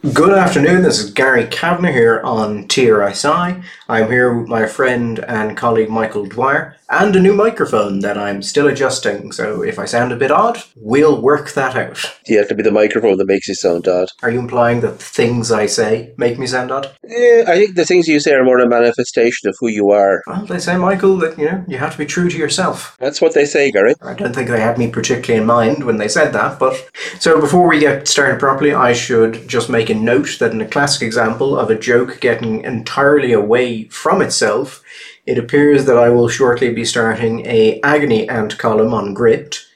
Good afternoon, this is Gary Kavanagh here on TRSI. I'm here with my friend and colleague Michael Dwyer and a new microphone that I'm still adjusting, so if I sound a bit odd, we'll work that out. Yeah, it could be the microphone that makes you sound odd. Are you implying that the things I say make me sound odd? Yeah, I think the things you say are more a manifestation of who you are. Well, they say, Michael, that, you know, you have to be true to yourself. That's what they say, Gary. I don't think they had me particularly in mind when they said that, but. So before we get started properly, I should just make a note that in a classic example of a joke getting entirely away from itself, it appears that I will shortly be starting a agony aunt column on Gript.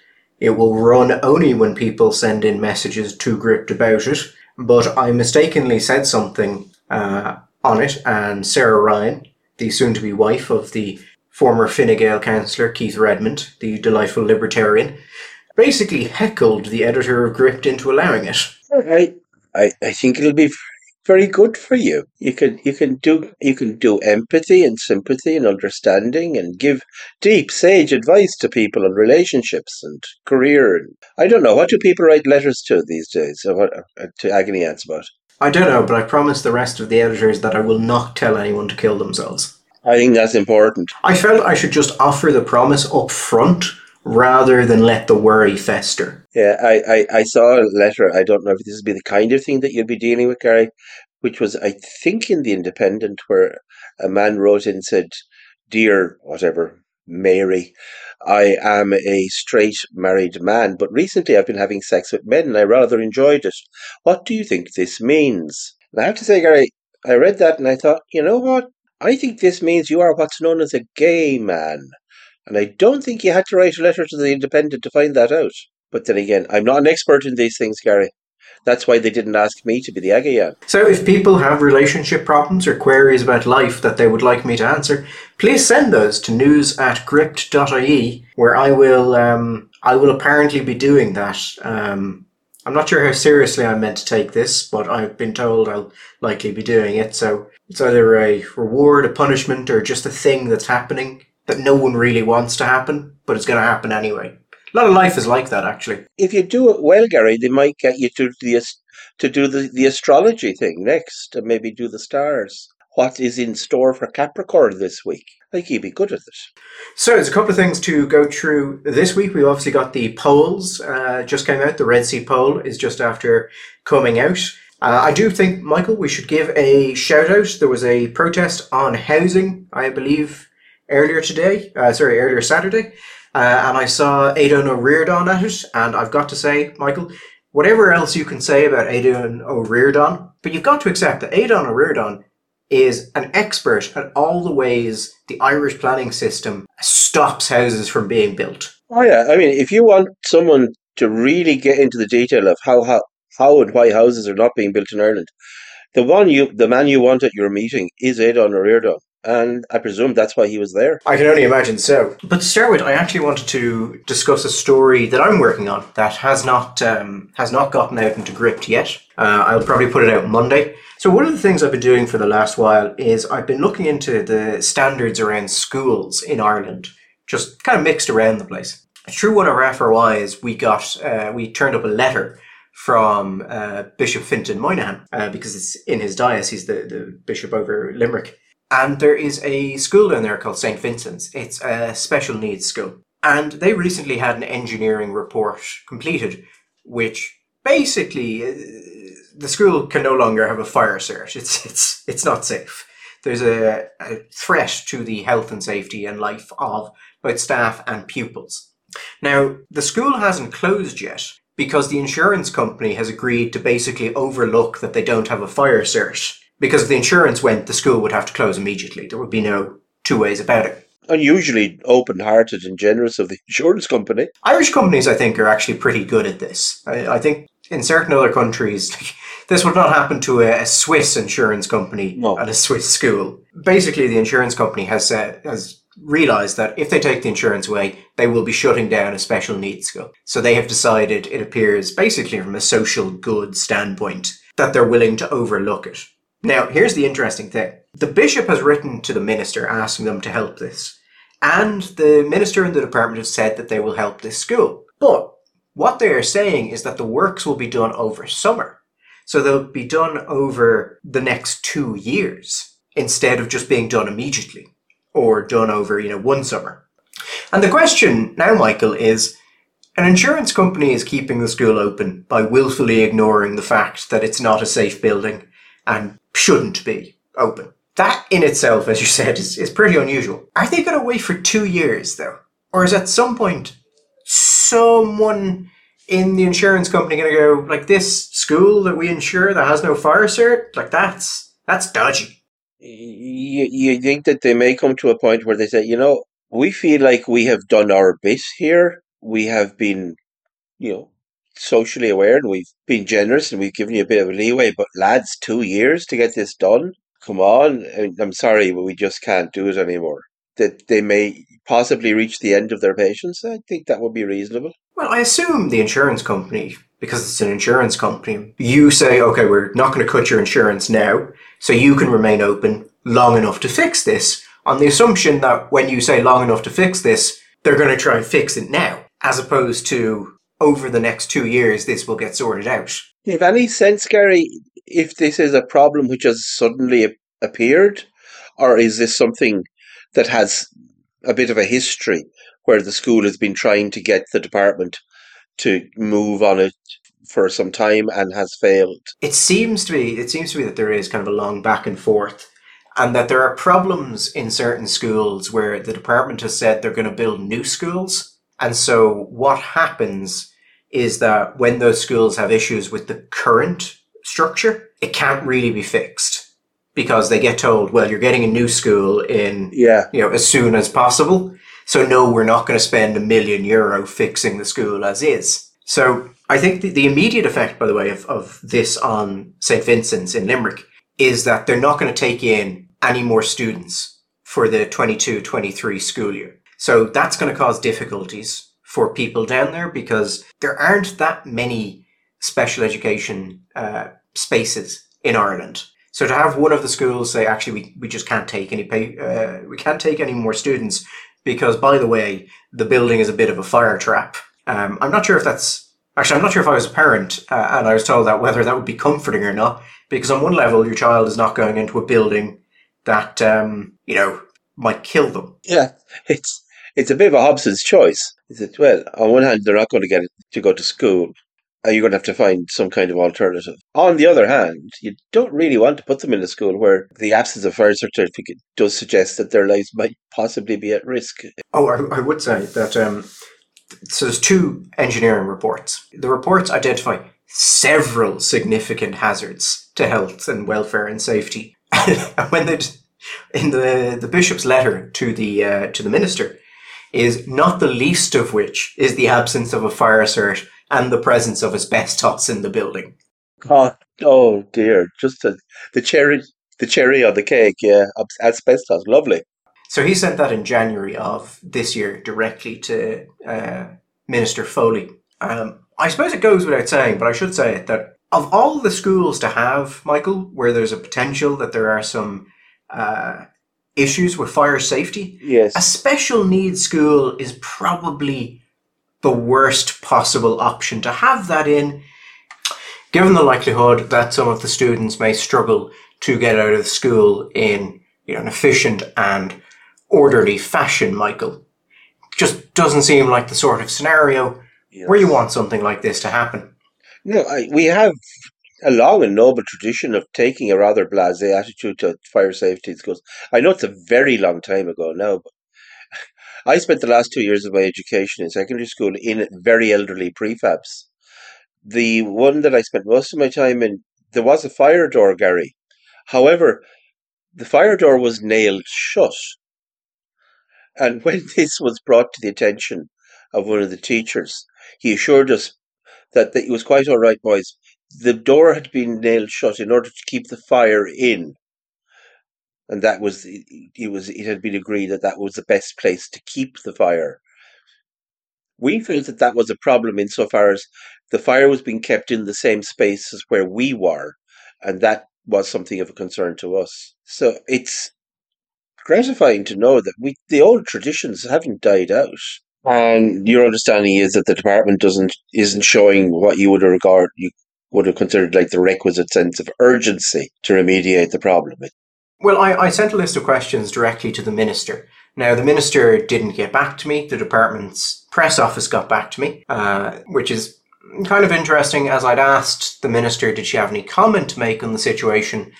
It will run only when people send in messages to Gript about it, but I mistakenly said something uh, on it, and Sarah Ryan, the soon-to-be wife of the former Fine Gael councillor Keith Redmond, the delightful libertarian, basically heckled the editor of Gript into allowing it. I, I think it'll be very good for you. You can you can do you can do empathy and sympathy and understanding and give deep sage advice to people on relationships and career. And I don't know what do people write letters to these days or what, uh, to agony aunts about. I don't know, but I promise the rest of the editors that I will not tell anyone to kill themselves. I think that's important. I felt I should just offer the promise up front rather than let the worry fester. Yeah, I, I, I saw a letter. I don't know if this would be the kind of thing that you'd be dealing with, Gary, which was, I think, in the Independent, where a man wrote in and said, "Dear whatever Mary, I am a straight married man, but recently I've been having sex with men, and I rather enjoyed it. What do you think this means?" And I have to say, Gary, I read that and I thought, you know what? I think this means you are what's known as a gay man. And I don't think you had to write a letter to the Independent to find that out. But then again, I'm not an expert in these things, Gary. That's why they didn't ask me to be the Agayan. So if people have relationship problems or queries about life that they would like me to answer, please send those to news at gript.ie, where I will um, I will apparently be doing that. Um, I'm not sure how seriously I'm meant to take this, but I've been told I'll likely be doing it. So it's either a reward, a punishment, or just a thing that's happening that no one really wants to happen, but it's going to happen anyway. A lot of life is like that, actually. If you do it well, Gary, they might get you to the to do the, the astrology thing next, and maybe do the stars. What is in store for Capricorn this week? I think you'd be good at it. So there's a couple of things to go through this week. We've obviously got the polls uh, just came out. The Red C poll is just after coming out. Uh, I do think, Michael, we should give a shout out. There was a protest on housing, I believe, earlier today. Uh, sorry, earlier Saturday. Uh, and I saw Aidan O'Riordan at it, and I've got to say, Michael, whatever else you can say about Aidan O'Riordan, but you've got to accept that Aidan O'Riordan is an expert at all the ways the Irish planning system stops houses from being built. Oh yeah, I mean, if you want someone to really get into the detail of how how, how and why houses are not being built in Ireland, the one you the man you want at your meeting is Aidan O'Riordan and I presume that's why he was there. I can only imagine so. But to start with, I actually wanted to discuss a story that I'm working on that has not um, has not gotten out into Gript yet. Uh, I'll probably put it out Monday. So one of the things I've been doing for the last while is I've been looking into the standards around schools in Ireland, just kind of mixed around the place. Through one of our FRYs, we got uh, we turned up a letter from uh, Bishop Fintan Moynihan uh, because it's in his diocese, the, the bishop over Limerick. And there is a school down there called St. Vincent's. It's a special needs school. And they recently had an engineering report completed, which basically uh, the school can no longer have a fire cert. It's, it's, it's not safe. There's a, a threat to the health and safety and life of both staff and pupils. Now, the school hasn't closed yet because the insurance company has agreed to basically overlook that they don't have a fire cert because if the insurance went, the school would have to close immediately. There would be no two ways about it. Unusually open hearted and generous of the insurance company. Irish companies, I think, are actually pretty good at this. I, I think in certain other countries, this would not happen to a, a Swiss insurance company no. at a Swiss school. Basically, the insurance company has said, has realized that if they take the insurance away, they will be shutting down a special needs school. So they have decided, it appears, basically from a social good standpoint, that they're willing to overlook it. Now, here's the interesting thing. The bishop has written to the minister asking them to help this. And the minister and the department have said that they will help this school. But what they are saying is that the works will be done over summer. So they'll be done over the next two years instead of just being done immediately or done over, you know, one summer. And the question now, Michael, is an insurance company is keeping the school open by willfully ignoring the fact that it's not a safe building and shouldn't be open. That in itself, as you said, is, is pretty unusual. Are they going to wait for two years, though? Or is at some point someone in the insurance company going to go, like, this school that we insure that has no fire cert? Like, that's, that's dodgy. You, you think that they may come to a point where they say, you know, we feel like we have done our bit here. We have been, you know, socially aware and we've been generous and we've given you a bit of leeway. But lads, two years to get this done? Come on. I'm sorry, but we just can't do it anymore. That they may possibly reach the end of their patience. I think that would be reasonable. Well, I assume the insurance company, because it's an insurance company, you say, okay, we're not going to cut your insurance now, so you can remain open long enough to fix this, on the assumption that when you say long enough to fix this, they're going to try and fix it now, as opposed to over the next two years, this will get sorted out. If any sense, Gary, if this is a problem which has suddenly appeared, or is this something that has a bit of a history where the school has been trying to get the department to move on it for some time and has failed? It seems to be. It seems to be that there is kind of a long back and forth, and that there are problems in certain schools where the department has said they're going to build new schools, and so what happens is that when those schools have issues with the current structure, it can't really be fixed because they get told, well, you're getting a new school in, yeah. you know, as soon as possible. So no, we're not going to spend a million euro fixing the school as is. So I think the, the immediate effect, by the way, of, of this on St. Vincent's in Limerick is that they're not going to take in any more students for the 22-23 school year. So that's going to cause difficulties for people down there because there aren't that many special education uh, spaces in Ireland. So to have one of the schools say, actually, we, we just can't take any pay, uh, we can't take any more students because, by the way, the building is a bit of a fire trap. Um, I'm not sure if that's actually. I'm not sure if I was a parent uh, and I was told that whether that would be comforting or not. Because on one level, your child is not going into a building that um, you know might kill them. Yeah, it's it's a bit of a Hobson's choice. Is it? Well, on one hand, they're not going to get to go to school. And you're going to have to find some kind of alternative. On the other hand, you don't really want to put them in a school where the absence of fire certificate does suggest that their lives might possibly be at risk. Oh, I, I would say that. Um, so there's two engineering reports. The reports identify several significant hazards to health and welfare and safety. and when they, in the the bishop's letter to the uh, to the minister, is not the least of which is the absence of a fire cert and the presence of asbestos in the building. Oh, oh dear! Just a, the cherry, the cherry on the cake. Yeah, asbestos, lovely. So he sent that in January of this year directly to uh, Minister Foley. Um, I suppose it goes without saying, but I should say it that of all the schools to have, Michael, where there's a potential that there are some uh, issues with fire safety, yes, a special needs school is probably the worst possible option to have that in, given the likelihood that some of the students may struggle to get out of school in you know, an efficient and orderly fashion, Michael. Just doesn't seem like the sort of scenario yes. where you want something like this to happen. No, I, we have a long and noble tradition of taking a rather blasé attitude to fire safety schools. I know it's a very long time ago now, but I spent the last two years of my education in secondary school in very elderly prefabs. The one that I spent most of my time in, there was a fire door, Gary. However, the fire door was nailed shut. And when this was brought to the attention of one of the teachers, he assured us that, that it was quite all right, boys the door had been nailed shut in order to keep the fire in. And that was it was it had been agreed that that was the best place to keep the fire. We felt that that was a problem insofar as the fire was being kept in the same space as where we were, and that was something of a concern to us. So it's gratifying to know that we the old traditions haven't died out. And your understanding is that the department doesn't isn't showing what you would regard you would have considered like the requisite sense of urgency to remediate the problem. Well, I, I sent a list of questions directly to the minister. Now, the minister didn't get back to me. The department's press office got back to me, uh, which is kind of interesting as I'd asked the minister, did she have any comment to make on the situation?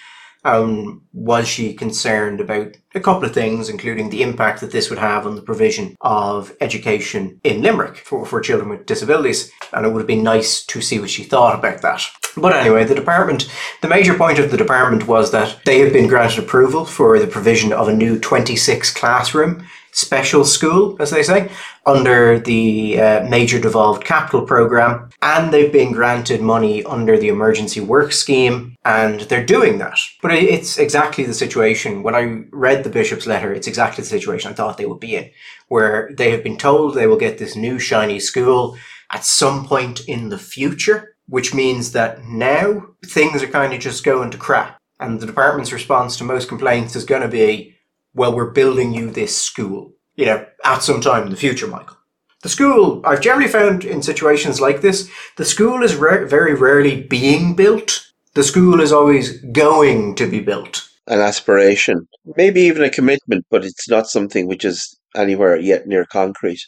Um, was she concerned about a couple of things, including the impact that this would have on the provision of education in Limerick for, for children with disabilities? And it would have been nice to see what she thought about that. But anyway, the department, the major point of the department was that they have been granted approval for the provision of a new 26 classroom special school, as they say, under the uh, Major Devolved Capital Programme, and they've been granted money under the Emergency Work Scheme, and they're doing that. But it's exactly the situation. When I read the Bishop's letter, it's exactly the situation I thought they would be in, where they have been told they will get this new shiny school at some point in the future, which means that now things are kind of just going to crap. And the department's response to most complaints is going to be, well, we're building you this school, you know, at some time in the future, Michael. The school, I've generally found in situations like this, the school is very rarely being built. The school is always going to be built. An aspiration, maybe even a commitment, but it's not something which is anywhere yet near concrete.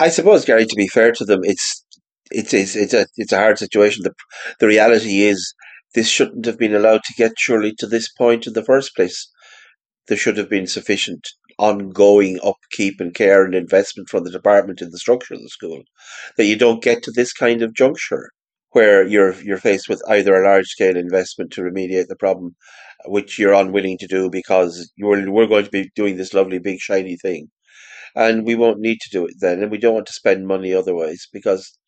I suppose, Gary, to be fair to them, it's it's it's, it's a it's a hard situation. The the reality is this shouldn't have been allowed to get surely to this point in the first place there should have been sufficient ongoing upkeep and care and investment from the department in the structure of the school that you don't get to this kind of juncture where you're you're faced with either a large scale investment to remediate the problem which you're unwilling to do because you're we're going to be doing this lovely big shiny thing. And we won't need to do it then and we don't want to spend money otherwise because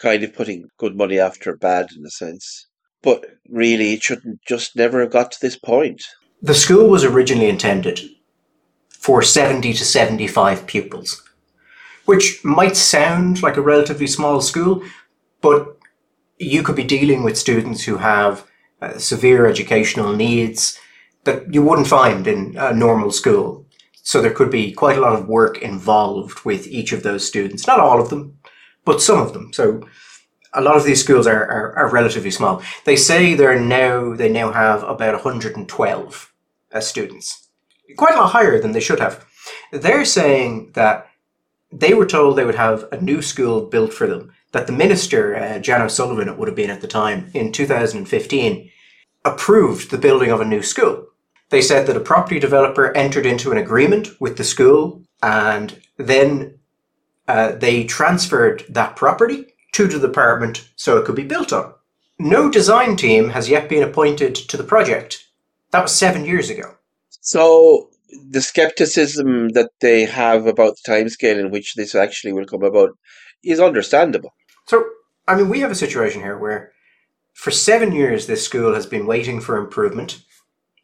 kind of putting good money after bad in a sense. But really it shouldn't just never have got to this point. The school was originally intended for 70 to 75 pupils, which might sound like a relatively small school, but you could be dealing with students who have uh, severe educational needs that you wouldn't find in a normal school. So there could be quite a lot of work involved with each of those students. Not all of them, but some of them. So a lot of these schools are, are, are relatively small. They say they're now they now have about 112 uh, students, quite a lot higher than they should have. They're saying that they were told they would have a new school built for them. That the minister, uh, Jan O'Sullivan, it would have been at the time in 2015, approved the building of a new school. They said that a property developer entered into an agreement with the school and then uh, they transferred that property to the department so it could be built on. No design team has yet been appointed to the project. That was seven years ago. So the skepticism that they have about the timescale in which this actually will come about is understandable. So, I mean, we have a situation here where for seven years this school has been waiting for improvement.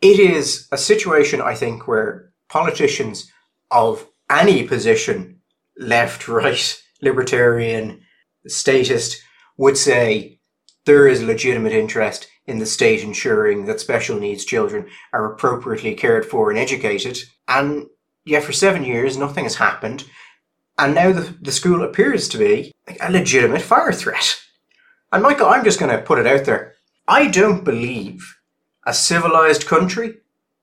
It is a situation, I think, where politicians of any position, left, right, libertarian, statist would say there is a legitimate interest in the state ensuring that special needs children are appropriately cared for and educated. And yet, for seven years, nothing has happened. And now the, the school appears to be a legitimate fire threat. And Michael, I'm just going to put it out there. I don't believe a civilized country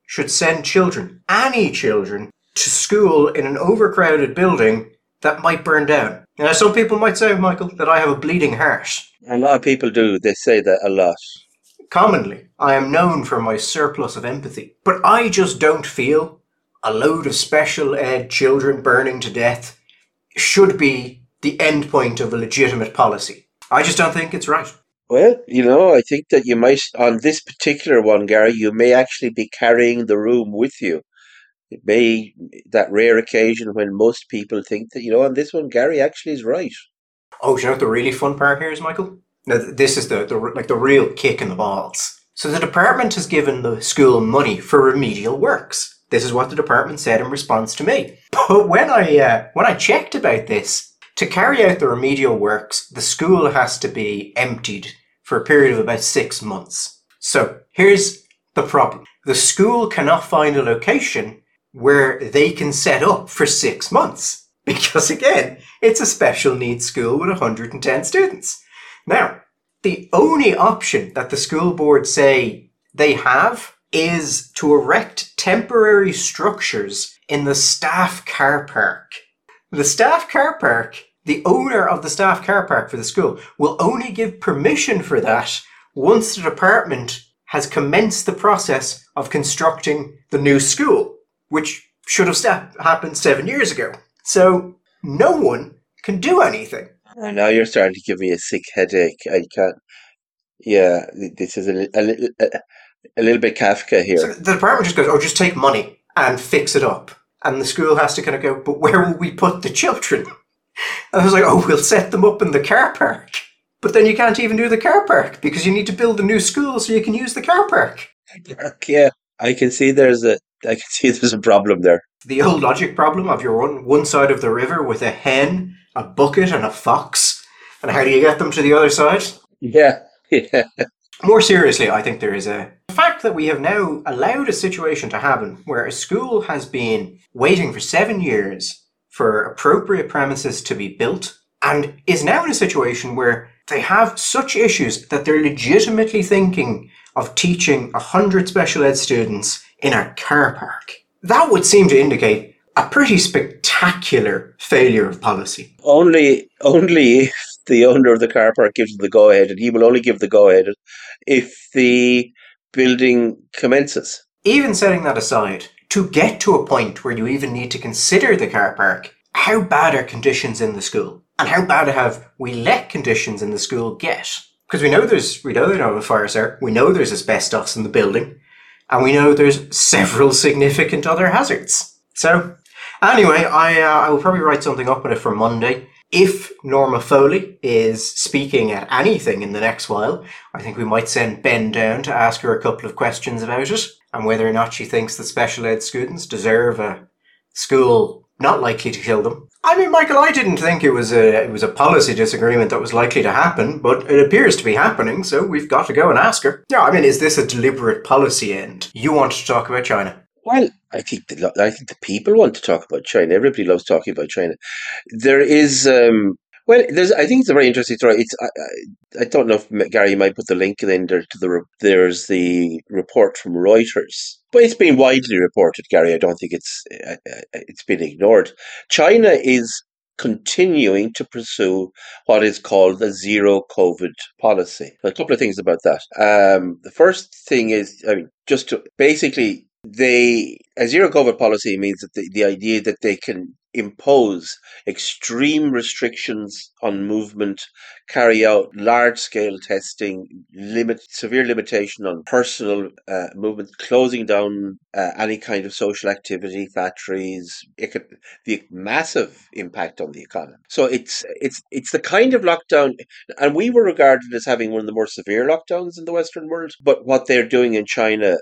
should send children, any children, to school in an overcrowded building that might burn down. Now, some people might say, Michael, that I have a bleeding heart. A lot of people do. They say that a lot. Commonly, I am known for my surplus of empathy, but I just don't feel a load of special ed children burning to death should be the end point of a legitimate policy. I just don't think it's right. Well, you know, I think that you might, on this particular one, Gary, you may actually be carrying the room with you it may that rare occasion when most people think that you know on this one Gary actually is right. Oh, you know what the really fun part here is, Michael? Now this is the, the like the real kick in the balls. So the department has given the school money for remedial works. This is what the department said in response to me. But when I uh, when I checked about this, to carry out the remedial works, the school has to be emptied for a period of about six months. So here's the problem: the school cannot find a location where they can set up for six months. Because again, it's a special needs school with 110 students. Now, the only option that the school board say they have is to erect temporary structures in the staff car park. The staff car park, the owner of the staff car park for the school, will only give permission for that once the department has commenced the process of constructing the new school, which should have happened seven years ago. So no one can do anything. And now you're starting to give me a sick headache. I can't. Yeah, this is a, a, little, a little bit Kafka here. So the department just goes, "Oh, just take money and fix it up," and the school has to kind of go, "But where will we put the children?" And I was like, "Oh, we'll set them up in the car park." But then you can't even do the car park because you need to build a new school so you can use the car park. Yeah, I can see there's a I can see there's a problem there. The old logic problem of you're on one side of the river with a hen, a bucket, and a fox, and how do you get them to the other side? Yeah, yeah. More seriously, I think there is a fact that we have now allowed a situation to happen where a school has been waiting for seven years for appropriate premises to be built and is now in a situation where they have such issues that they're legitimately thinking of teaching 100 special ed students in a car park. That would seem to indicate a pretty spectacular failure of policy. Only, only if the owner of the car park gives the go ahead, and he will only give the go ahead if the building commences. Even setting that aside, to get to a point where you even need to consider the car park, how bad are conditions in the school? And how bad have we let conditions in the school get? Because we know there's, we know they know the fires there, we know there's asbestos in the building, and we know there's several significant other hazards. So, anyway, I, uh, I will probably write something up on it for Monday. If Norma Foley is speaking at anything in the next while, I think we might send Ben down to ask her a couple of questions about it and whether or not she thinks that special ed students deserve a school not likely to kill them. I mean, Michael, I didn't think it was a it was a policy disagreement that was likely to happen, but it appears to be happening. So we've got to go and ask her. Yeah, I mean, is this a deliberate policy end? You want to talk about China? Well, I think the, I think the people want to talk about China. Everybody loves talking about China. There is um, well, there's. I think it's a very interesting story. It's. I, I don't know if Gary might put the link in there to the. There's the report from Reuters, but it's been widely reported, Gary. I don't think it's. It's been ignored. China is continuing to pursue what is called the zero COVID policy. A couple of things about that. Um, the first thing is, I mean, just to basically they a zero COVID policy means that the, the idea that they can impose extreme restrictions on movement, carry out large scale testing, limit severe limitation on personal uh, movement, closing down uh, any kind of social activity, factories, could the massive impact on the economy. So it's it's it's the kind of lockdown, and we were regarded as having one of the more severe lockdowns in the Western world. But what they're doing in China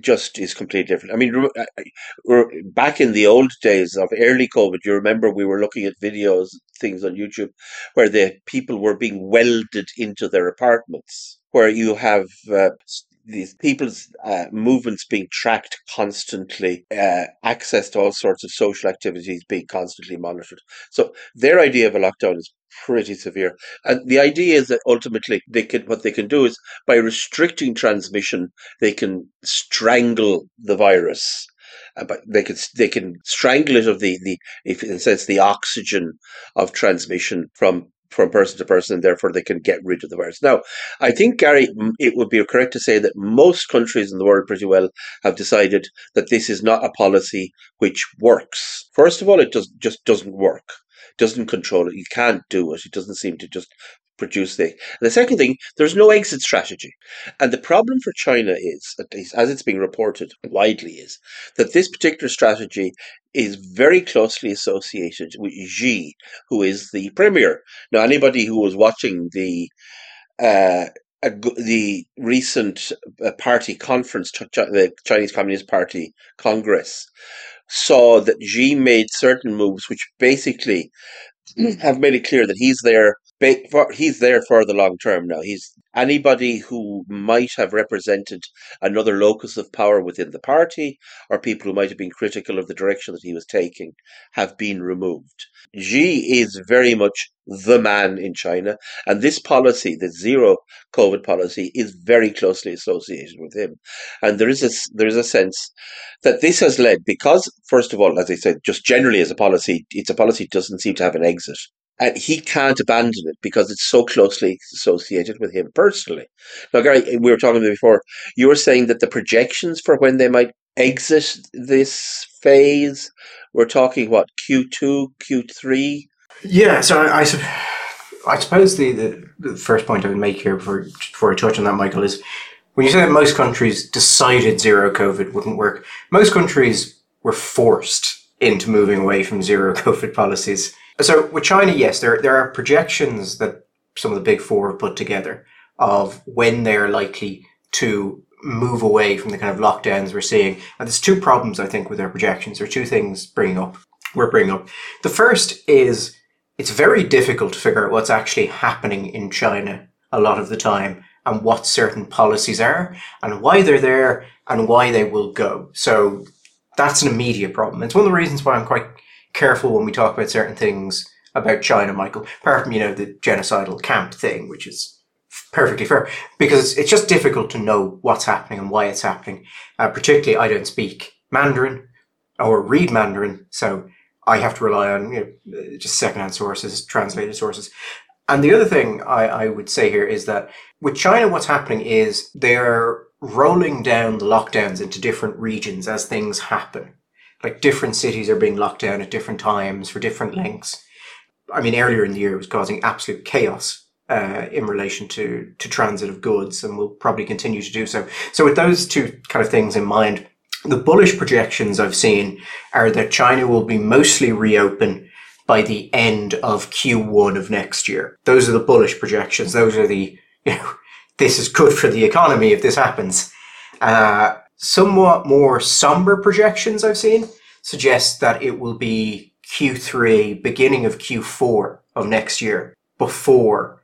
just is completely different. I mean, uh, back in the old days of early COVID, you remember we were looking at videos, things on YouTube, where the people were being welded into their apartments, where you have uh, these people's uh, movements being tracked constantly, uh, access to all sorts of social activities being constantly monitored. So their idea of a lockdown is pretty severe. And the idea is that ultimately they can what they can do is by restricting transmission, they can strangle the virus. Uh, but they can they can strangle it of the the if in a sense the oxygen of transmission from from person to person, and therefore they can get rid of the virus. Now, I think, Gary, it would be correct to say that most countries in the world pretty well have decided that this is not a policy which works. First of all, it does, just doesn't work doesn't control it. You can't do it. It doesn't seem to just produce the. The second thing, there's no exit strategy. And the problem for China is, at least as it's being reported widely, is that this particular strategy is very closely associated with Xi, who is the premier. Now, anybody who was watching the uh, a, the recent uh, party conference, the Chinese Communist Party Congress, saw that Xi made certain moves which basically have made it clear that he's there he's there for the long term now. He's anybody who might have represented another locus of power within the party or people who might have been critical of the direction that he was taking have been removed. Xi is very much the man in China, and this policy, the zero COVID policy, is very closely associated with him. And there is a there is a sense that this has led because, first of all, as I said, just generally as a policy, it's a policy doesn't seem to have an exit. And he can't abandon it because it's so closely associated with him personally. Now, Gary, we were talking before. You were saying that the projections for when they might exit this phase, we're talking what Q two, Q three. Yeah, so I, I, I suppose the, the, the first point I would make here before before I touch on that, Michael, is when you say that most countries decided zero COVID wouldn't work, most countries were forced into moving away from zero COVID policies so with China, yes, there there are projections that some of the big four have put together of when they're likely to move away from the kind of lockdowns we're seeing. And there's two problems I think with their projections. There are two things bringing up. We're bringing up. The first is it's very difficult to figure out what's actually happening in China a lot of the time and what certain policies are and why they're there and why they will go. So that's an immediate problem. It's one of the reasons why I'm quite careful when we talk about certain things about China, Michael. Apart from you know the genocidal camp thing, which is perfectly fair, because it's just difficult to know what's happening and why it's happening. Uh, particularly, I don't speak Mandarin or read Mandarin, so I have to rely on you know, just secondhand sources, translated sources. And the other thing I, I would say here is that with China, what's happening is they're rolling down the lockdowns into different regions as things happen like different cities are being locked down at different times for different lengths. I mean, earlier in the year, it was causing absolute chaos uh, in relation to to transit of goods, and will probably continue to do so. So, with those two kind of things in mind, the bullish projections I've seen are that China will be mostly reopen by the end of Q1 of next year. Those are the bullish projections. Those are the you know this is good for the economy if this happens. Uh, somewhat more somber projections I've seen suggest that it will be Q3, beginning of Q4 of next year, before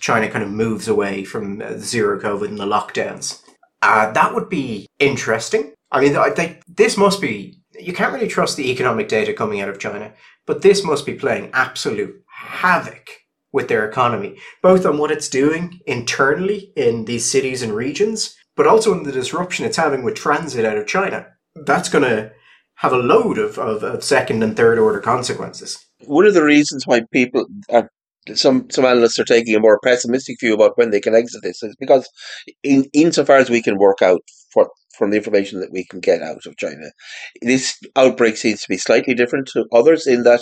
China kind of moves away from zero COVID and the lockdowns. Uh, that would be interesting. I mean, I think this must be, you can't really trust the economic data coming out of China, but this must be playing absolute havoc with their economy, both on what it's doing internally in these cities and regions, but also in the disruption it's having with transit out of China. That's going to have a load of, of, of, second and third order consequences. One of the reasons why people, uh, some some analysts are taking a more pessimistic view about when they can exit this is because, in insofar as we can work out from the information that we can get out of China, this outbreak seems to be slightly different to others in that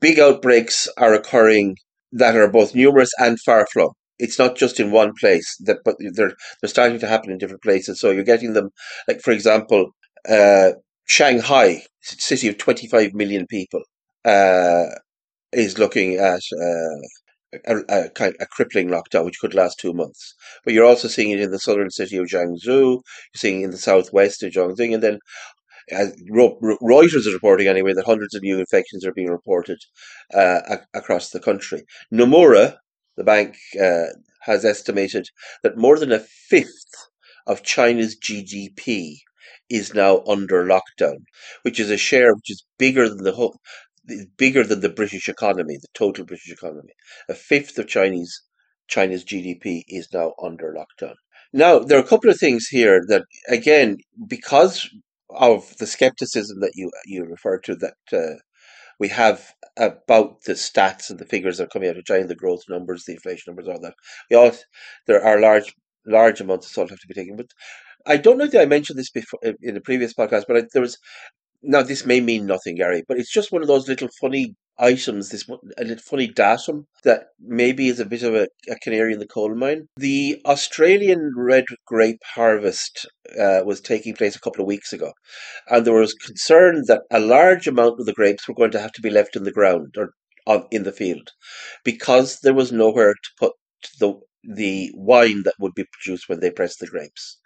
big outbreaks are occurring that are both numerous and far flung it's not just in one place that but they're they're starting to happen in different places so you're getting them like for example uh, shanghai city of 25 million people uh, is looking at uh, a, a, kind a crippling lockdown which could last two months but you're also seeing it in the southern city of Jiangsu you're seeing it in the southwest of Chongqing and then Reuters is reporting anyway that hundreds of new infections are being reported uh, across the country. Nomura, the bank uh, has estimated that more than a fifth of China's GDP is now under lockdown, which is a share which is bigger than the whole, bigger than the British economy, the total British economy. A fifth of Chinese China's GDP is now under lockdown. Now there are a couple of things here that, again, because of the skepticism that you you referred to, that uh, we have about the stats and the figures that are coming out of China, the growth numbers, the inflation numbers, all that. We all there are large large amounts of salt have to be taken. But I don't know that I mentioned this before in the previous podcast, but I, there was now this may mean nothing, Gary, but it's just one of those little funny items, this a little funny datum that maybe is a bit of a, a canary in the coal mine. The Australian red grape harvest uh, was taking place a couple of weeks ago, and there was concern that a large amount of the grapes were going to have to be left in the ground or on, in the field because there was nowhere to put the the wine that would be produced when they press the grapes.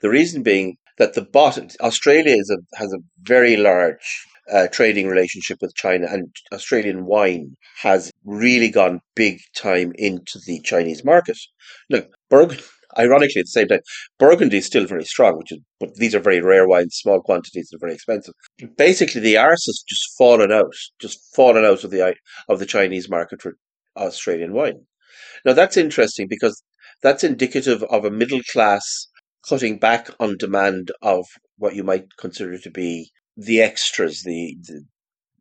The reason being that the bottom Australia a, has a very large uh, trading relationship with China, and Australian wine has really gone big time into the Chinese market. Look, Burgundy, ironically, at the same time, Burgundy is still very strong, which is, but these are very rare wines, small quantities, they're very expensive. Basically, the arse has just fallen out, just fallen out of the of the Chinese market for Australian wine. Now that's interesting because that's indicative of a middle class cutting back on demand of what you might consider to be the extras, the the,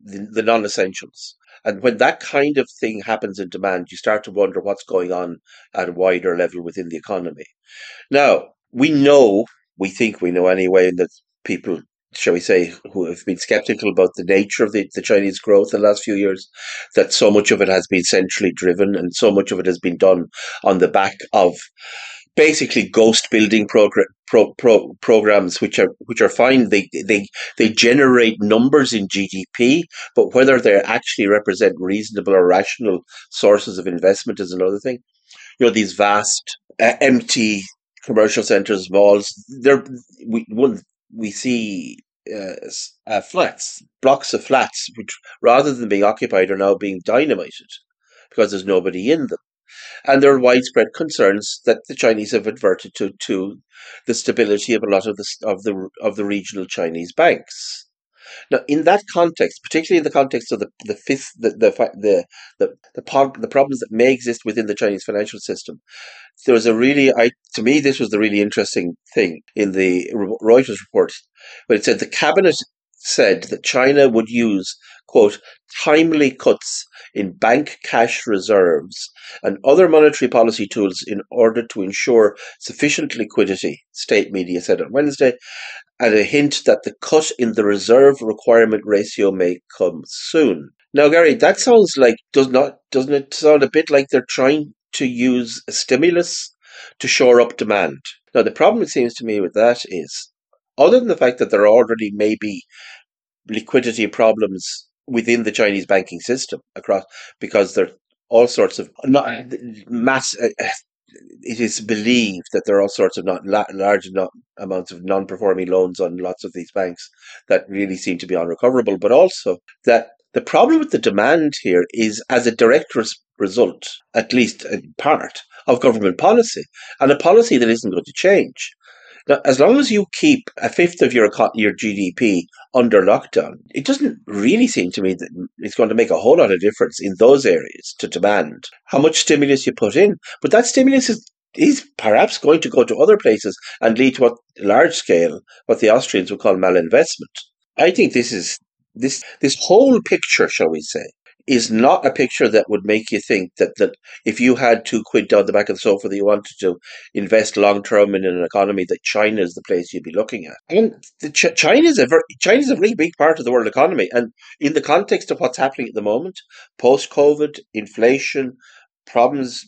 the, the non essentials. And when that kind of thing happens in demand, you start to wonder what's going on at a wider level within the economy. Now, we know, we think we know anyway, that people, shall we say, who have been skeptical about the nature of the, the Chinese growth in the last few years, that so much of it has been centrally driven and so much of it has been done on the back of basically ghost building progr- pro, pro, programs which are which are fine. They they they generate numbers in GDP but whether they actually represent reasonable or rational sources of investment is another thing. You know these vast uh, empty commercial centers malls there we one we see uh, uh, flats blocks of flats which rather than being occupied are now being dynamited because there's nobody in them and there are widespread concerns that the Chinese have adverted to to the stability of a lot of the of the of the regional Chinese banks. Now, in that context, particularly in the context of the the fifth the the the the, the, the problems that may exist within the Chinese financial system, there was a really I to me this was the really interesting thing in the Reuters report, where it said the cabinet said that China would use quote timely cuts in bank cash reserves and other monetary policy tools in order to ensure sufficient liquidity, state media said on Wednesday, and a hint that the cut in the reserve requirement ratio may come soon. Now, Gary, that sounds like does not doesn't it sound a bit like they're trying to use a stimulus to shore up demand? Now, the problem it seems to me with that is, other than the fact that there already may be liquidity problems within the Chinese banking system across because there are all sorts of not mass. Uh, it is believed that there are all sorts of not large not amounts of non-performing loans on lots of these banks that really seem to be unrecoverable, but also that the problem with the demand here is as a direct res- result, at least in part, of government policy and a policy that isn't going to change. Now, as long as you keep a fifth of your your GDP under lockdown, it doesn't really seem to me that it's going to make a whole lot of difference in those areas to demand how much stimulus you put in. But that stimulus is is perhaps going to go to other places and lead to what large scale, what the Austrians would call malinvestment. I think this is this this whole picture, shall we say, is not a picture that would make you think that, that if you had two quid down the back of the sofa that you wanted to invest long term in an economy, that China is the place you'd be looking at. And Ch- China is a very, China is a really big part of the world economy, and in the context of what's happening at the moment, post COVID, inflation, problems,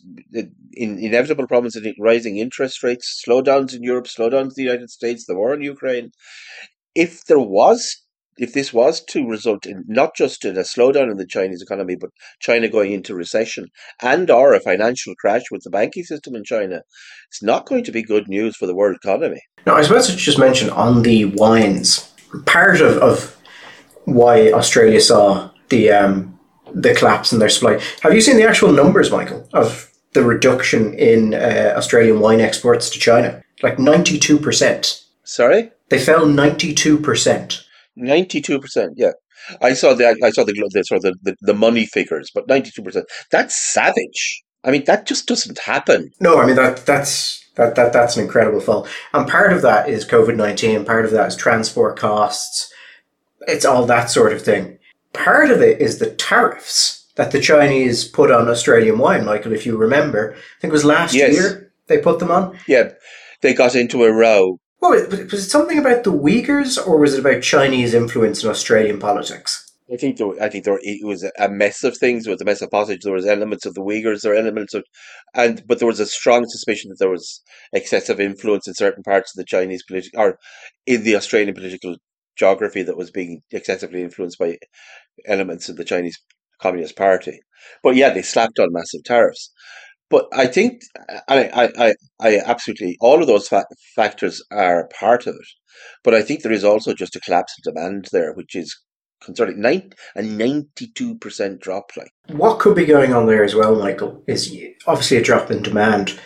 in, inevitable problems in rising interest rates, slowdowns in Europe, slowdowns in the United States, the war in Ukraine. If there was if this was to result in not just in a slowdown in the Chinese economy, but China going into recession and or a financial crash with the banking system in China, it's not going to be good news for the world economy. Now, I suppose to just mention on the wines, part of, of why Australia saw the um, the collapse in their supply. Have you seen the actual numbers, Michael, of the reduction in uh, Australian wine exports to China? Like ninety two percent. Sorry, they fell ninety two percent. Ninety-two percent. Yeah, I saw the I saw the the sort of the, the, money figures, but ninety-two percent. That's savage. I mean, that just doesn't happen. No, I mean that that's that, that that's an incredible fall, and part of that is COVID nineteen. Part of that is transport costs. It's all that sort of thing. Part of it is the tariffs that the Chinese put on Australian wine, Michael. If you remember, I think it was last yes. year they put them on. Yeah, they got into a row well, was it something about the Uyghurs, or was it about Chinese influence in Australian politics? I think there, I think there it was a mess of things. It was a mess of politics. There was elements of the Uyghurs, there were elements of, and but there was a strong suspicion that there was excessive influence in certain parts of the Chinese political or in the Australian political geography that was being excessively influenced by elements of the Chinese Communist Party. But yeah, they slapped on massive tariffs. But I think I, I, I, absolutely all of those fa- factors are part of it. But I think there is also just a collapse in demand there, which is concerning. Nine, a 92% drop. Like What could be going on there as well, Michael, is obviously a drop in demand,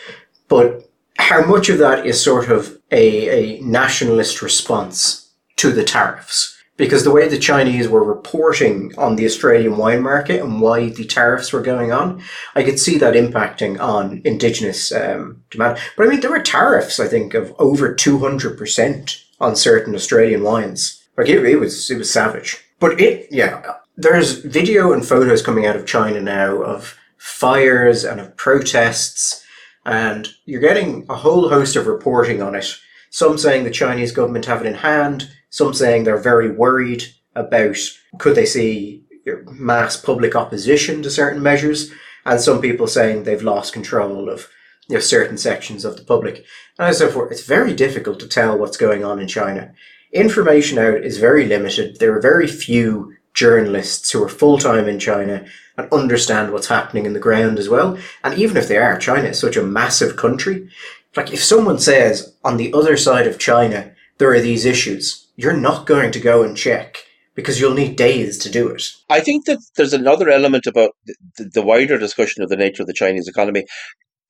but how much of that is sort of a, a nationalist response to the tariffs? Because the way the Chinese were reporting on the Australian wine market and why the tariffs were going on, I could see that impacting on indigenous um, demand. But I mean, there were tariffs, I think, of over 200% on certain Australian wines. Like it, it was, it was savage. But it, yeah, there's video and photos coming out of China now of fires and of protests, and you're getting a whole host of reporting on it. Some saying the Chinese government have it in hand, some saying they're very worried about could they see mass public opposition to certain measures, and some people saying they've lost control of you know, certain sections of the public. And so forth. It's very difficult to tell what's going on in China. Information out is very limited. There are very few journalists who are full time in China and understand what's happening in the ground as well. And even if they are, China is such a massive country. Like if someone says on the other side of China there are these issues, you're not going to go and check because you'll need days to do it. I think that there's another element about the, the, wider discussion of the nature of the Chinese economy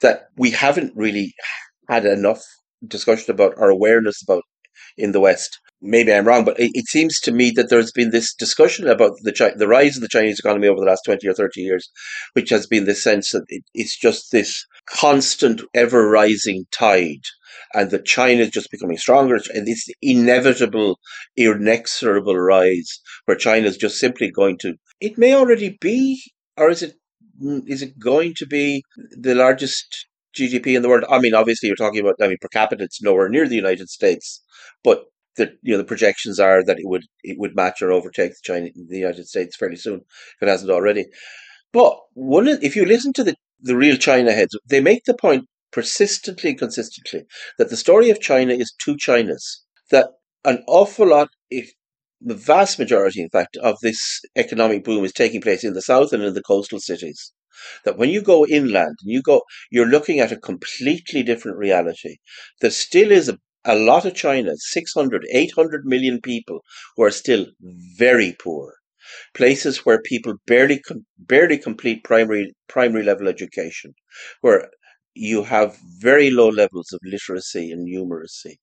that we haven't really had enough discussion about or awareness about in the West. Maybe I'm wrong, but it, it seems to me that there's been this discussion about the the rise of the Chinese economy over the last 20 or 30 years, which has been the sense that it, it's just this constant, ever rising tide and that China is just becoming stronger. And the inevitable, inexorable rise where China is just simply going to. It may already be, or is it? Is it going to be the largest GDP in the world? I mean, obviously, you're talking about. I mean, per capita, it's nowhere near the United States, but the you know the projections are that it would it would match or overtake the China the United States fairly soon if it hasn't already. But one, if you listen to the the real China heads, they make the point persistently and consistently that the story of China is two Chinas. That an awful lot, if the vast majority, in fact, of this economic boom is taking place in the south and in the coastal cities. That when you go inland, and you go, you're looking at a completely different reality. There still is a, a lot of China, 600, 800 million people who are still very poor. Places where people barely barely complete primary primary level education, where you have very low levels of literacy and numeracy,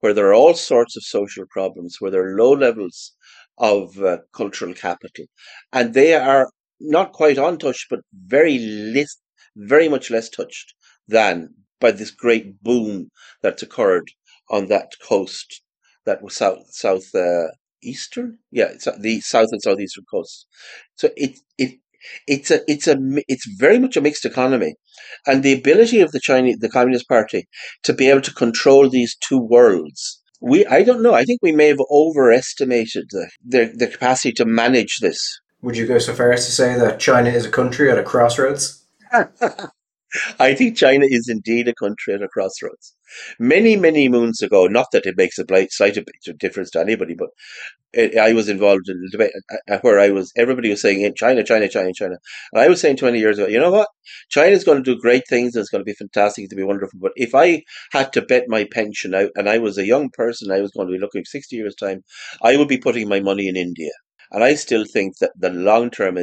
where there are all sorts of social problems, where there are low levels of uh, cultural capital, and they are not quite untouched, but very less, very much less touched than by this great boom that's occurred on that coast that was south south uh, eastern, yeah, the south and southeastern coast. So it it it's a it's a it's very much a mixed economy, and the ability of the Chinese the Communist Party to be able to control these two worlds. We I don't know. I think we may have overestimated the the, the capacity to manage this. Would you go so far as to say that China is a country at a crossroads? I think China is indeed a country at a crossroads. Many, many moons ago, not that it makes a slight difference to anybody, but it, I was involved in a debate uh, uh, where I was, everybody was saying China, China, China, China. And I was saying 20 years ago, you know what? China's going to do great things. It's going to be fantastic. It's going to be wonderful. But if I had to bet my pension out and I was a young person, I was going to be looking 60 years' time, I would be putting my money in India. And I still think that the long term,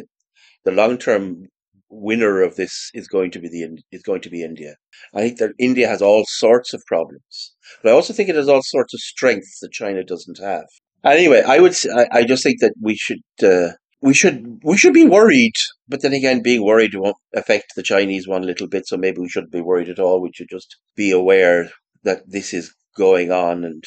the long term winner of this is going to be the is going to be India. I think that India has all sorts of problems, but I also think it has all sorts of strengths that China doesn't have. Anyway, I would I, just think that we should uh, we should we should be worried, but then again, being worried won't affect the Chinese one little bit. So maybe we shouldn't be worried at all. We should just be aware that this is going on, and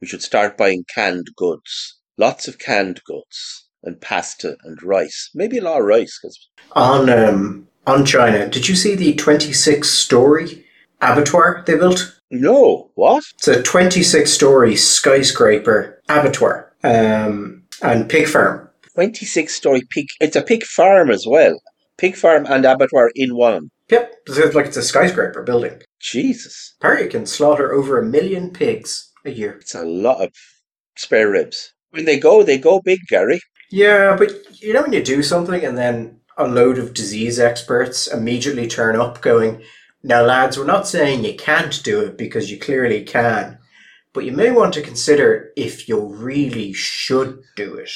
we should start buying canned goods, lots of canned goods and pasta and rice. Maybe a lot of rice. Cause... On um, on China, did you see the twenty six story abattoir they built? No, what? It's a twenty six story skyscraper abattoir um, and pig farm. Twenty six story pig. It's a pig farm as well. Pig farm and abattoir in one. Yep, it's like it's a skyscraper building. Jesus. Apparently, can slaughter over a million pigs a year. It's a lot of spare ribs. When they go, they go big, Gary. Yeah, but you know when you do something and then a load of disease experts immediately turn up going, now lads, we're not saying you can't do it because you clearly can, but you may want to consider if you really should do it.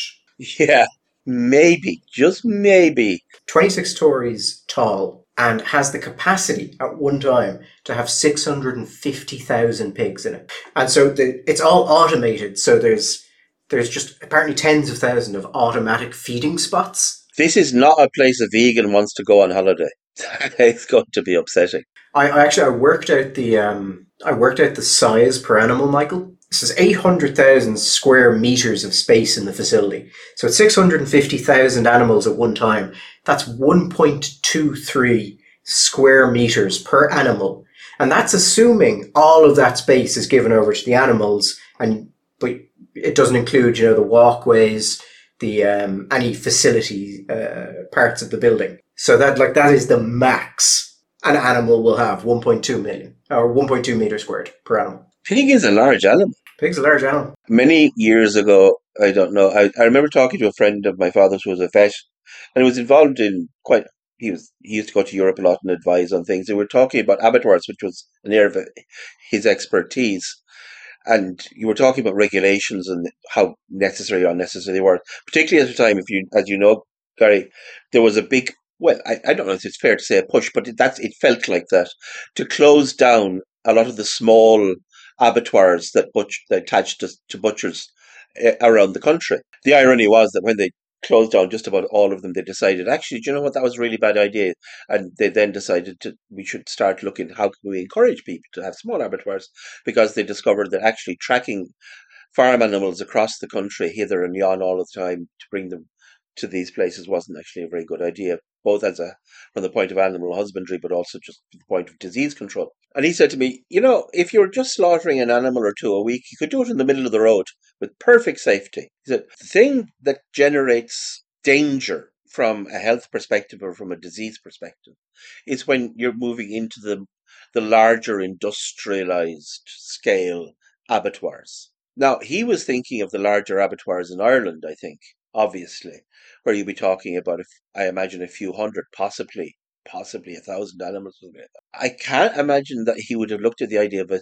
Yeah, maybe, just maybe. 26 stories tall and has the capacity at one time to have 650,000 pigs in it. And so the, it's all automated. So there's there's just apparently tens of thousands of automatic feeding spots. This is not a place a vegan wants to go on holiday. it's going to be upsetting. I, I actually I worked out the um I worked out the size per animal, Michael. This is 800,000 square meters of space in the facility. So it's 650,000 animals at one time. That's 1.23 square meters per animal. And that's assuming all of that space is given over to the animals and but it doesn't include, you know, the walkways, the um, any facility uh, parts of the building. So that like that is the max an animal will have 1.2 million or 1.2 meter squared per animal. Pig is a large animal. Pig's a large animal. Many years ago, I don't know. I, I remember talking to a friend of my father's who was a vet, and was involved in quite. He was he used to go to Europe a lot and advise on things. They were talking about abattoirs, which was an area of his expertise and you were talking about regulations and how necessary or unnecessary they were, particularly at the time. If you, as you know, Gary, there was a big. Well, I, I don't know if it's fair to say a push, but that's it felt like that to close down a lot of the small abattoirs that butch that attached to, to butchers uh, around the country. The irony was that when they closed down just about all of them. They decided, actually, do you know what? That was a really bad idea. And they then decided to we should start looking how can we encourage people to have small abattoirs because they discovered that actually tracking farm animals across the country, hither and yon, all the time to bring them to these places wasn't actually a very good idea, both as a from the point of animal husbandry, but also just the point of disease control. And he said to me, you know, if you're just slaughtering an animal or two a week, you could do it in the middle of the road with perfect safety. He said the thing that generates danger from a health perspective or from a disease perspective is when you're moving into the the larger industrialized scale abattoirs. Now, he was thinking of the larger abattoirs in Ireland, I think, obviously, where you'd be talking about, I imagine, a few hundred, possibly, possibly a thousand animals. I can't imagine that he would have looked at the idea of a,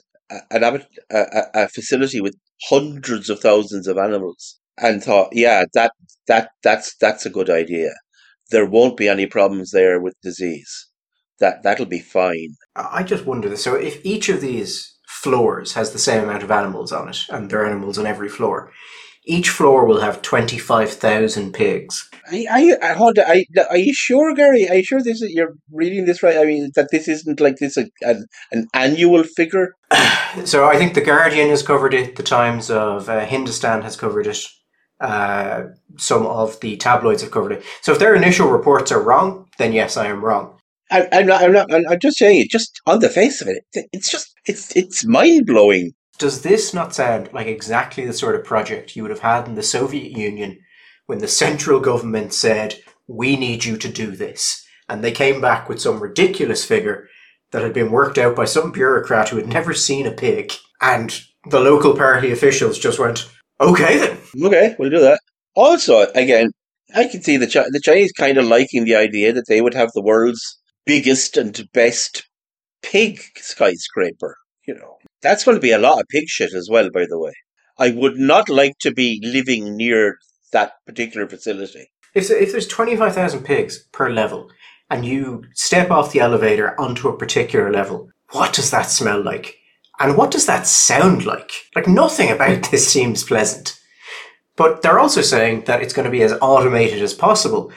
an a, a facility with hundreds of thousands of animals and thought, yeah, that that that's that's a good idea. There won't be any problems there with disease. That that'll be fine. I just wonder. So if each of these floors has the same amount of animals on it, and there are animals on every floor, each floor will have 25,000 pigs. I, I, hold on, I, are you sure, Gary? Are you sure this is, you're reading this right? I mean, that this isn't like this a, an, an annual figure? so I think The Guardian has covered it, The Times of uh, Hindustan has covered it, uh, some of the tabloids have covered it. So if their initial reports are wrong, then yes, I am wrong. I, I'm not. I'm not. I'm just saying it. Just on the face of it, it's just it's it's mind blowing does this not sound like exactly the sort of project you would have had in the Soviet Union when the central government said, We need you to do this? And they came back with some ridiculous figure that had been worked out by some bureaucrat who had never seen a pig. And the local party officials just went, Okay then. Okay, we'll do that. Also, again, I can see the, Ch- the Chinese kind of liking the idea that they would have the world's biggest and best pig skyscraper. You know, that's going to be a lot of pig shit as well, by the way. I would not like to be living near that particular facility. If, if there's 25,000 pigs per level and you step off the elevator onto a particular level, what does that smell like? And what does that sound like? Like nothing about this seems pleasant. But they're also saying that it's going to be as automated as possible.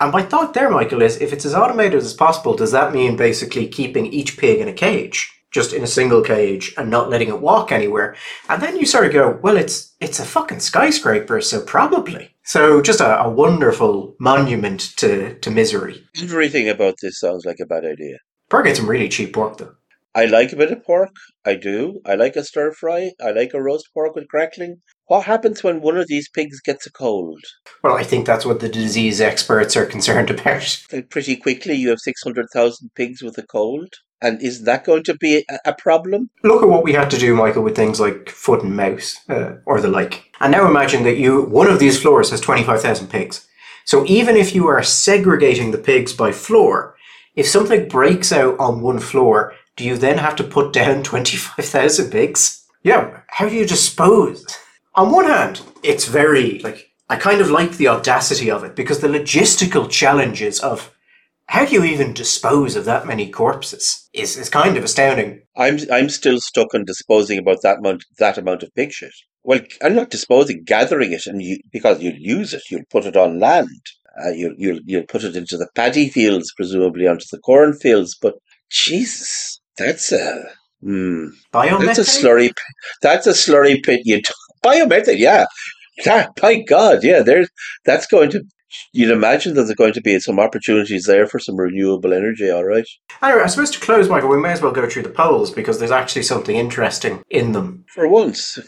And my thought there, Michael, is if it's as automated as possible, does that mean basically keeping each pig in a cage? Just in a single cage and not letting it walk anywhere. And then you sort of go, well, it's it's a fucking skyscraper, so probably. So just a, a wonderful monument to, to misery. Everything about this sounds like a bad idea. Probably get some really cheap pork though. I like a bit of pork. I do. I like a stir fry. I like a roast pork with crackling. What happens when one of these pigs gets a cold? Well, I think that's what the disease experts are concerned about. Pretty quickly, you have 600,000 pigs with a cold. And is that going to be a, problem? Look at what we had to do, Michael, with things like foot and mouth uh, or the like. And now imagine that you one of these floors has 25,000 pigs. So even if you are segregating the pigs by floor, if something breaks out on one floor, do you then have to put down 25,000 pigs? Yeah, how do you dispose? On one hand, it's very like I kind of like the audacity of it because the logistical challenges of how do you even dispose of that many corpses is, is kind of astounding. I'm I'm still stuck on disposing about that amount that amount of pig shit. Well, I'm not disposing, gathering it, and you, because you'll use it, you'll put it on land. Uh, you'll, you'll you'll put it into the paddy fields, presumably onto the cornfields. But Jesus, that's a hmm, Biomethane? that's a slurry. That's a slurry pit. You t- biomethane, yeah. That, by God, yeah. There's that's going to. You'd imagine that there's going to be some opportunities there for some renewable energy. All right. Anyway, I suppose to close, Michael, we may as well go through the polls because there's actually something interesting in them. For once,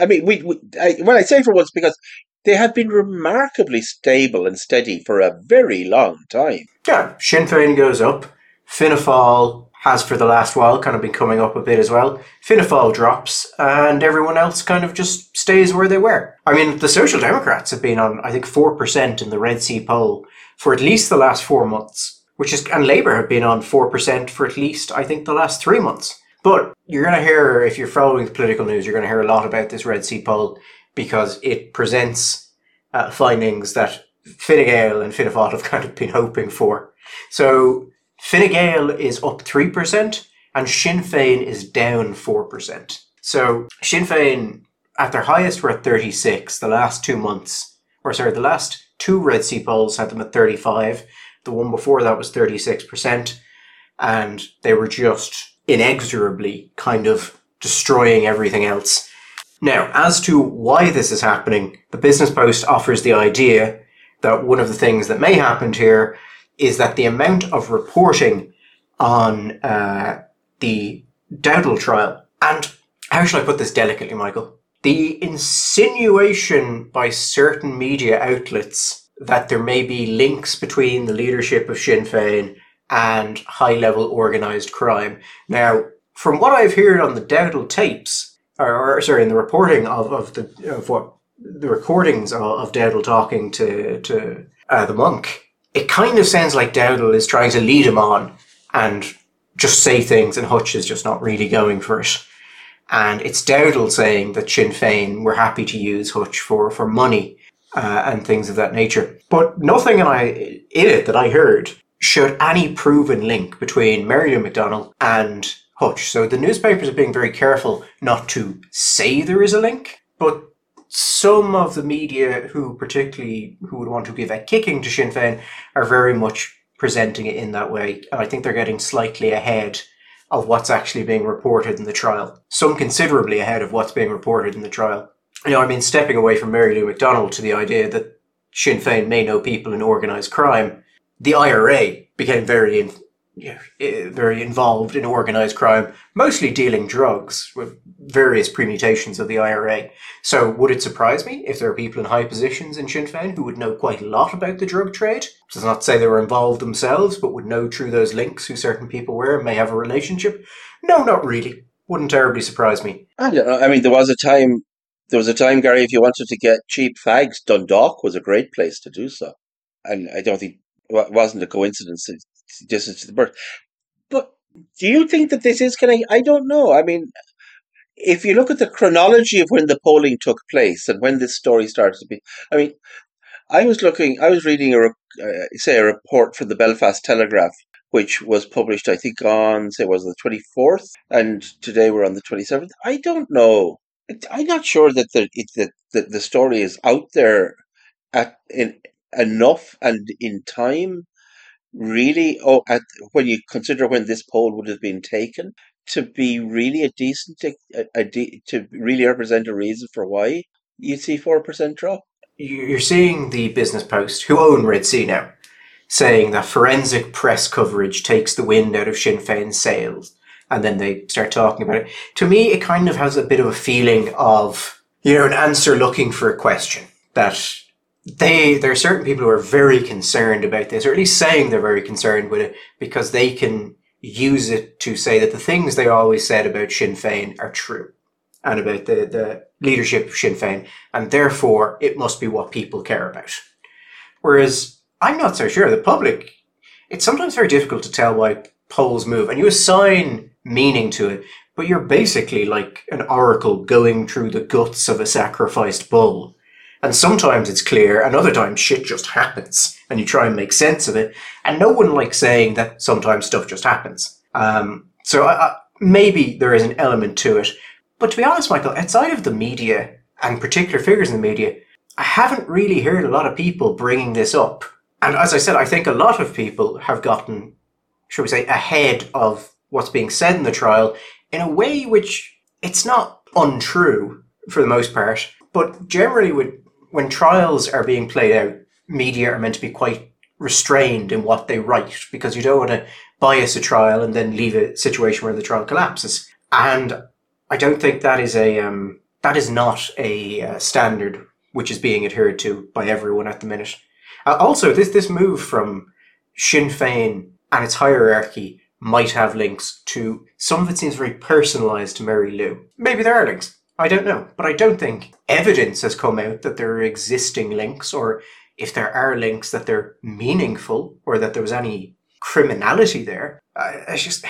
I mean, we, we I, when I say for once, because they have been remarkably stable and steady for a very long time. Yeah, Sinn Féin goes up. Fianna Fáil has for the last while kind of been coming up a bit as well. Fianna drops, and everyone else kind of just stays where they were. I mean, the Social Democrats have been on, I think, 4% in the Red C poll for at least the last four months, which is, and Labour have been on 4% for at least, I think, the last three months. But you're going to hear, if you're following the political news, you're going to hear a lot about this Red C poll because it presents uh, findings that Fine Gael and Fianna have kind of been hoping for. So Fine Gael is up 3% and Sinn Féin is down 4%. So Sinn Féin at their highest were at 36 the last two months, or sorry, the last two Red C polls had them at 35. The one before that was 36%, and they were just inexorably kind of destroying everything else. Now, as to why this is happening, the Business Post offers the idea that one of the things that may happen here is that the amount of reporting on uh, the Dowdall trial, and how shall I put this delicately, Michael? The insinuation by certain media outlets that there may be links between the leadership of Sinn Féin and high level organized crime. Now, from what I've heard on the Dowdall tapes, or, or sorry, in the reporting of, of the of what the recordings of, of Dowdall talking to to uh, the monk, it kind of sounds like Dowdall is trying to lead him on and just say things, and Hutch is just not really going for it. And it's Dowdall saying that Sinn Féin were happy to use Hutch for, for money uh, and things of that nature. But nothing in, I, in it that I heard showed any proven link between Lou McDonald and Hutch. So the newspapers are being very careful not to say there is a link, but some of the media who particularly who would want to give a kicking to Sinn Féin are very much presenting it in that way. And I think they're getting slightly ahead of what's actually being reported in the trial. Some considerably ahead of what's being reported in the trial. You know, I mean, stepping away from Mary Lou McDonald to the idea that Sinn Féin may know people in organised crime, the IRA became very you know, very involved in organised crime, mostly dealing drugs with various permutations of the IRA. So, would it surprise me if there are people in high positions in Sinn Féin who would know quite a lot about the drug trade? Does not say they were involved themselves, but would know through those links who certain people were and may have a relationship? No, not really. Wouldn't terribly surprise me. I don't know. I mean, there was a time. There was a time, Gary. If you wanted to get cheap fags, Dundalk was a great place to do so. And I don't think it wasn't a coincidence. This is the birth. But do you think that this is kind of? I don't know. I mean, if you look at the chronology of when the polling took place and when this story started to be, I mean, I was looking, I was reading a, uh, say, a report from the Belfast Telegraph, which was published, I think, on, say, was the 24th, and today we're on the 27th. I don't know. I'm not sure that the, it, the story is out there at in enough and in time really oh at when you consider when this poll would have been taken to be really a decent a, a de- to really represent a reason for why you see 4% drop You're seeing the Business Post, who own Red C now, saying that forensic press coverage takes the wind out of Sinn Féin's sails. And then they start talking about it. To me, it kind of has a bit of a feeling of, you know, an answer looking for a question. That they, there are certain people who are very concerned about this, or at least saying they're very concerned with it, because they can use it to say that the things they always said about Sinn Féin are true and about the, the leadership of Sinn Féin, and therefore it must be what people care about. Whereas I'm not so sure. The public, it's sometimes very difficult to tell why polls move, and you assign meaning to it, but you're basically like an oracle going through the guts of a sacrificed bull And sometimes it's clear, and other times shit just happens, and you try and make sense of it. And no one likes saying that sometimes stuff just happens. Um, so I, I, maybe there is an element to it. But to be honest, Michael, outside of the media and particular figures in the media, I haven't really heard a lot of people bringing this up. And as I said, I think a lot of people have gotten, shall we say, ahead of what's being said in the trial in a way which it's not untrue for the most part, but generally with, when trials are being played out, media are meant to be quite restrained in what they write because you don't want to bias a trial and then leave a situation where the trial collapses. And I don't think that is a um, that is not a uh, standard which is being adhered to by everyone at the minute. Uh, also, this this move from Sinn Féin and its hierarchy might have links to some of it seems very personalised to Mary Lou. Maybe there are links. I don't know, but I don't think evidence has come out that there are existing links, or if there are links that they're meaningful, or that there was any criminality there. I, just,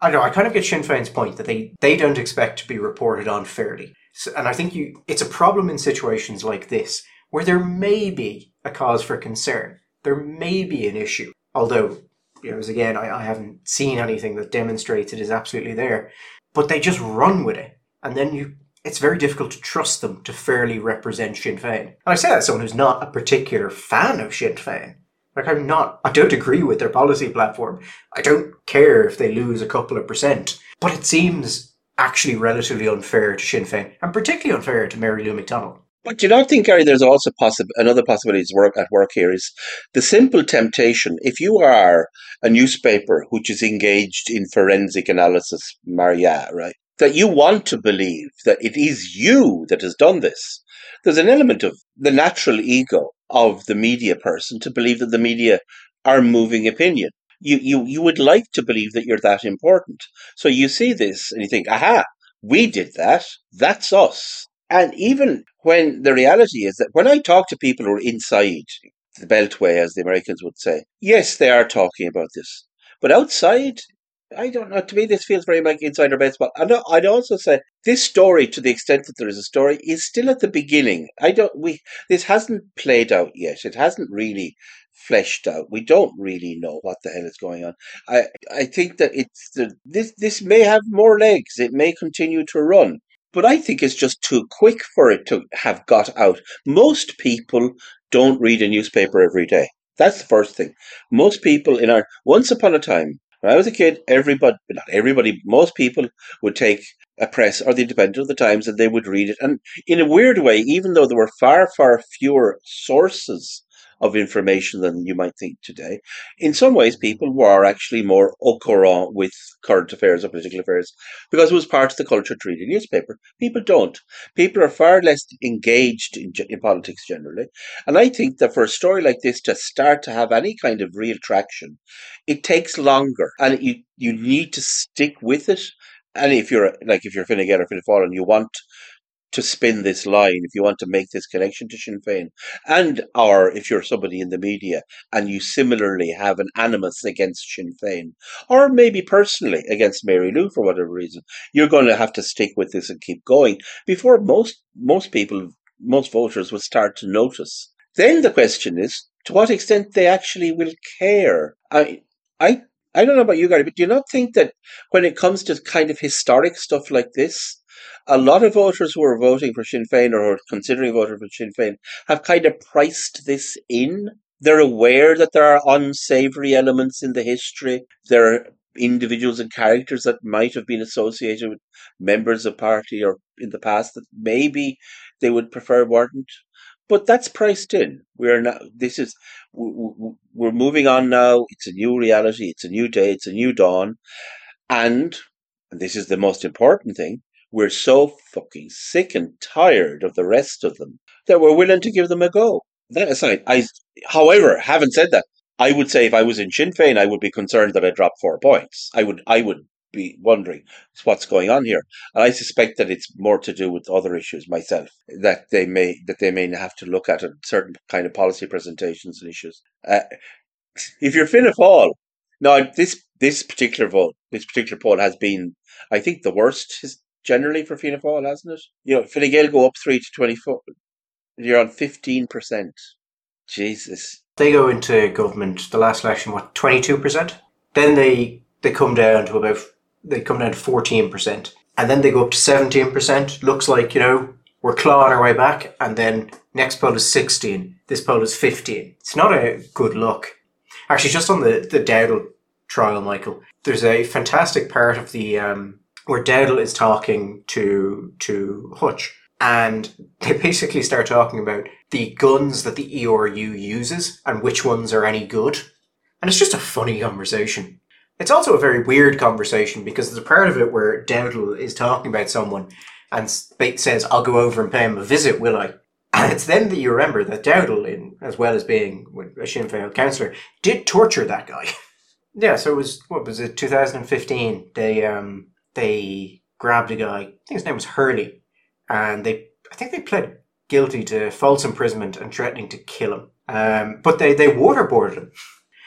I don't know. I kind of get Sinn Féin's point that they they don't expect to be reported on fairly, so, and I think you it's a problem in situations like this where there may be a cause for concern. There may be an issue, although you know, as again, I, I haven't seen anything that demonstrates it is absolutely there. But they just run with it, and then you it's very difficult to trust them to fairly represent Sinn Féin. And I say that as someone who's not a particular fan of Sinn Féin. Like I'm not, I don't agree with their policy platform. I don't care if they lose a couple of percent. But it seems actually relatively unfair to Sinn Féin, and particularly unfair to Mary Lou McDonald. But do you not think, Gary, there's also possi- another possibility work at work here is the simple temptation. If you are a newspaper which is engaged in forensic analysis, Maria, right, that you want to believe that it is you that has done this. There's an element of the natural ego of the media person to believe that the media are moving opinion. You, you, you would like to believe that you're that important. So you see this and you think, aha, we did that. That's us. And even when the reality is that when I talk to people who are inside the beltway, as the Americans would say, yes, they are talking about this. But outside, I don't know. To me, this feels very like insider baseball. And I'd also say this story, to the extent that there is a story, is still at the beginning. I don't. We this hasn't played out yet. It hasn't really fleshed out. We don't really know what the hell is going on. I I think that it's the, this this may have more legs. It may continue to run. But I think it's just too quick for it to have got out. Most people don't read a newspaper every day. That's the first thing. Most people in our once upon a time, when I was a kid, everybody, not everybody, most people would take a press or the Independent or the Times and they would read it. And in a weird way, even though there were far, far fewer sources of information than you might think today. In some ways, people were actually more au courant with current affairs or political affairs because it was part of the culture to read a newspaper. People don't. People are far less engaged in, in politics generally. And I think that for a story like this to start to have any kind of real traction, it takes longer and you, you need to stick with it. And if you're like if you're Fine Gael or Fianna and you want to spin this line, if you want to make this connection to Sinn Féin, and or if you're somebody in the media and you similarly have an animus against Sinn Féin, or maybe personally against Mary Lou for whatever reason, you're going to have to stick with this and keep going before most most people, most voters will start to notice. Then the question is to what extent they actually will care. I I I don't know about you, Gary, but do you not think that when it comes to kind of historic stuff like this, a lot of voters who are voting for Sinn Féin or are considering voting for Sinn Féin have kind of priced this in. They're aware that there are unsavory elements in the history. There are individuals and characters that might have been associated with members of party or in the past that maybe they would prefer weren't. But that's priced in. We're now. This is. We're moving on now. It's a new reality. It's a new day. It's a new dawn, and and this is the most important thing we're so fucking sick and tired of the rest of them that we're willing to give them a go. That aside, I, however, having said that, I would say if I was in Sinn Féin, I would be concerned that I dropped four points. I would, I would be wondering what's going on here, and I suspect that it's more to do with other issues myself that they may that they may have to look at certain kind of policy presentations and issues. Uh, if you're Fianna Fáil, now this this particular vote, this particular poll has been, I think, the worst generally for Fianna Fáil, hasn't it? You know, Fine Gael go up three to twenty four. You're on 15%. Jesus. They go into government the last election, what, 22%? Then they, they come down to about, they come down to 14%. And then they go up to 17%. Looks like, you know, we're clawing our way back. And then next poll is 16. This poll is 15. It's not a good look. Actually, just on the, the Dowdall trial, Michael, there's a fantastic part of the, um, where Dowdall is talking to, to Hutch and they basically start talking about the guns that the ERU uses and which ones are any good. And it's just a funny conversation. It's also a very weird conversation because there's a part of it where Dowdall is talking about someone and says, I'll go over and pay him a visit, will I? And it's then that you remember that Dowdall, in, as well as being a Sinn Féin councillor, did torture that guy. yeah, so it was, what was it, 2015? They, um, they grabbed a guy, I think his name was Hurley, and they I think they pled guilty to false imprisonment and threatening to kill him. Um, but they they waterboarded him,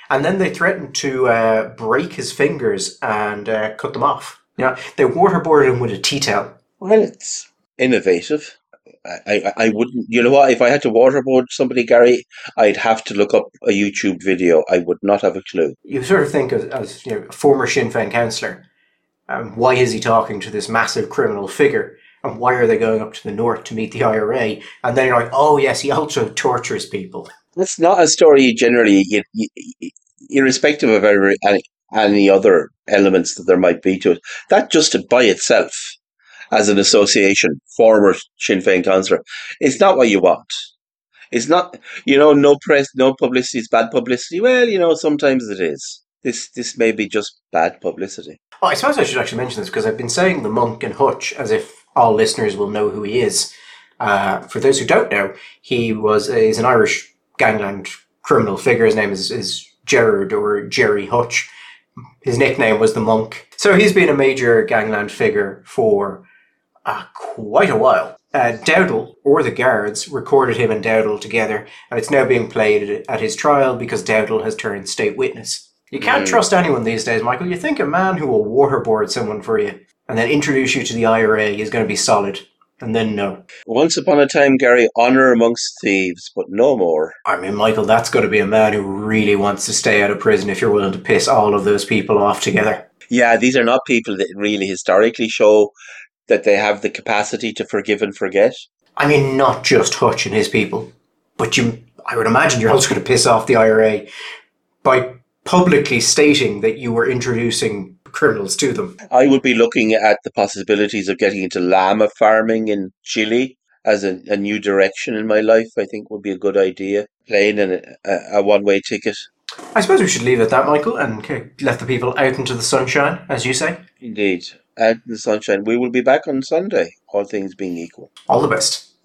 and then they threatened to uh, break his fingers and uh, cut them off. You know, they waterboarded him with a tea towel. Well, it's innovative. I, I, I wouldn't, you know what, if I had to waterboard somebody, Gary, I'd have to look up a YouTube video. I would not have a clue. You sort of think as, as you know, a former Sinn Féin councillor, um, why is he talking to this massive criminal figure? and why are they going up to the north to meet the IRA? And then you're like, oh yes, he also tortures people. That's not a story you generally, you, you, irrespective of every, any, any other elements that there might be to it. That just by itself, as an association, former Sinn Féin councillor, it's not what you want. It's not, you know, no press, no publicity is bad publicity. Well, you know, sometimes it is. This this may be just bad publicity. Oh, I suppose I should actually mention this because I've been saying the monk and Hutch as if all listeners will know who he is. Uh, for those who don't know, he was he's an Irish gangland criminal figure. His name is, is Gerard or Jerry Hutch. His nickname was the Monk. So he's been a major gangland figure for uh, quite a while. Uh, Dowdall, or the guards, recorded him and Dowdall together, and it's now being played at his trial because Dowdall has turned state witness. You can't mm. trust anyone these days, Michael. You think a man who will waterboard someone for you and then introduce you to the IRA is going to be solid. And then no. Once upon a time, Gary, honour amongst thieves, but no more. I mean, Michael, that's got to be a man who really wants to stay out of prison if you're willing to piss all of those people off together. Yeah, these are not people that really historically show that they have the capacity to forgive and forget. I mean, not just Hutch and his people, but you. I would imagine you're also going to piss off the IRA by publicly stating that you were introducing criminals to them. I would be looking at the possibilities of getting into llama farming in Chile as a, a new direction in my life. I think would be a good idea. Playing a, a, a one way ticket. I suppose we should leave it at that, Michael, and let the people out into the sunshine, as you say. Indeed, out in the sunshine. We will be back on Sunday, all things being equal. All the best.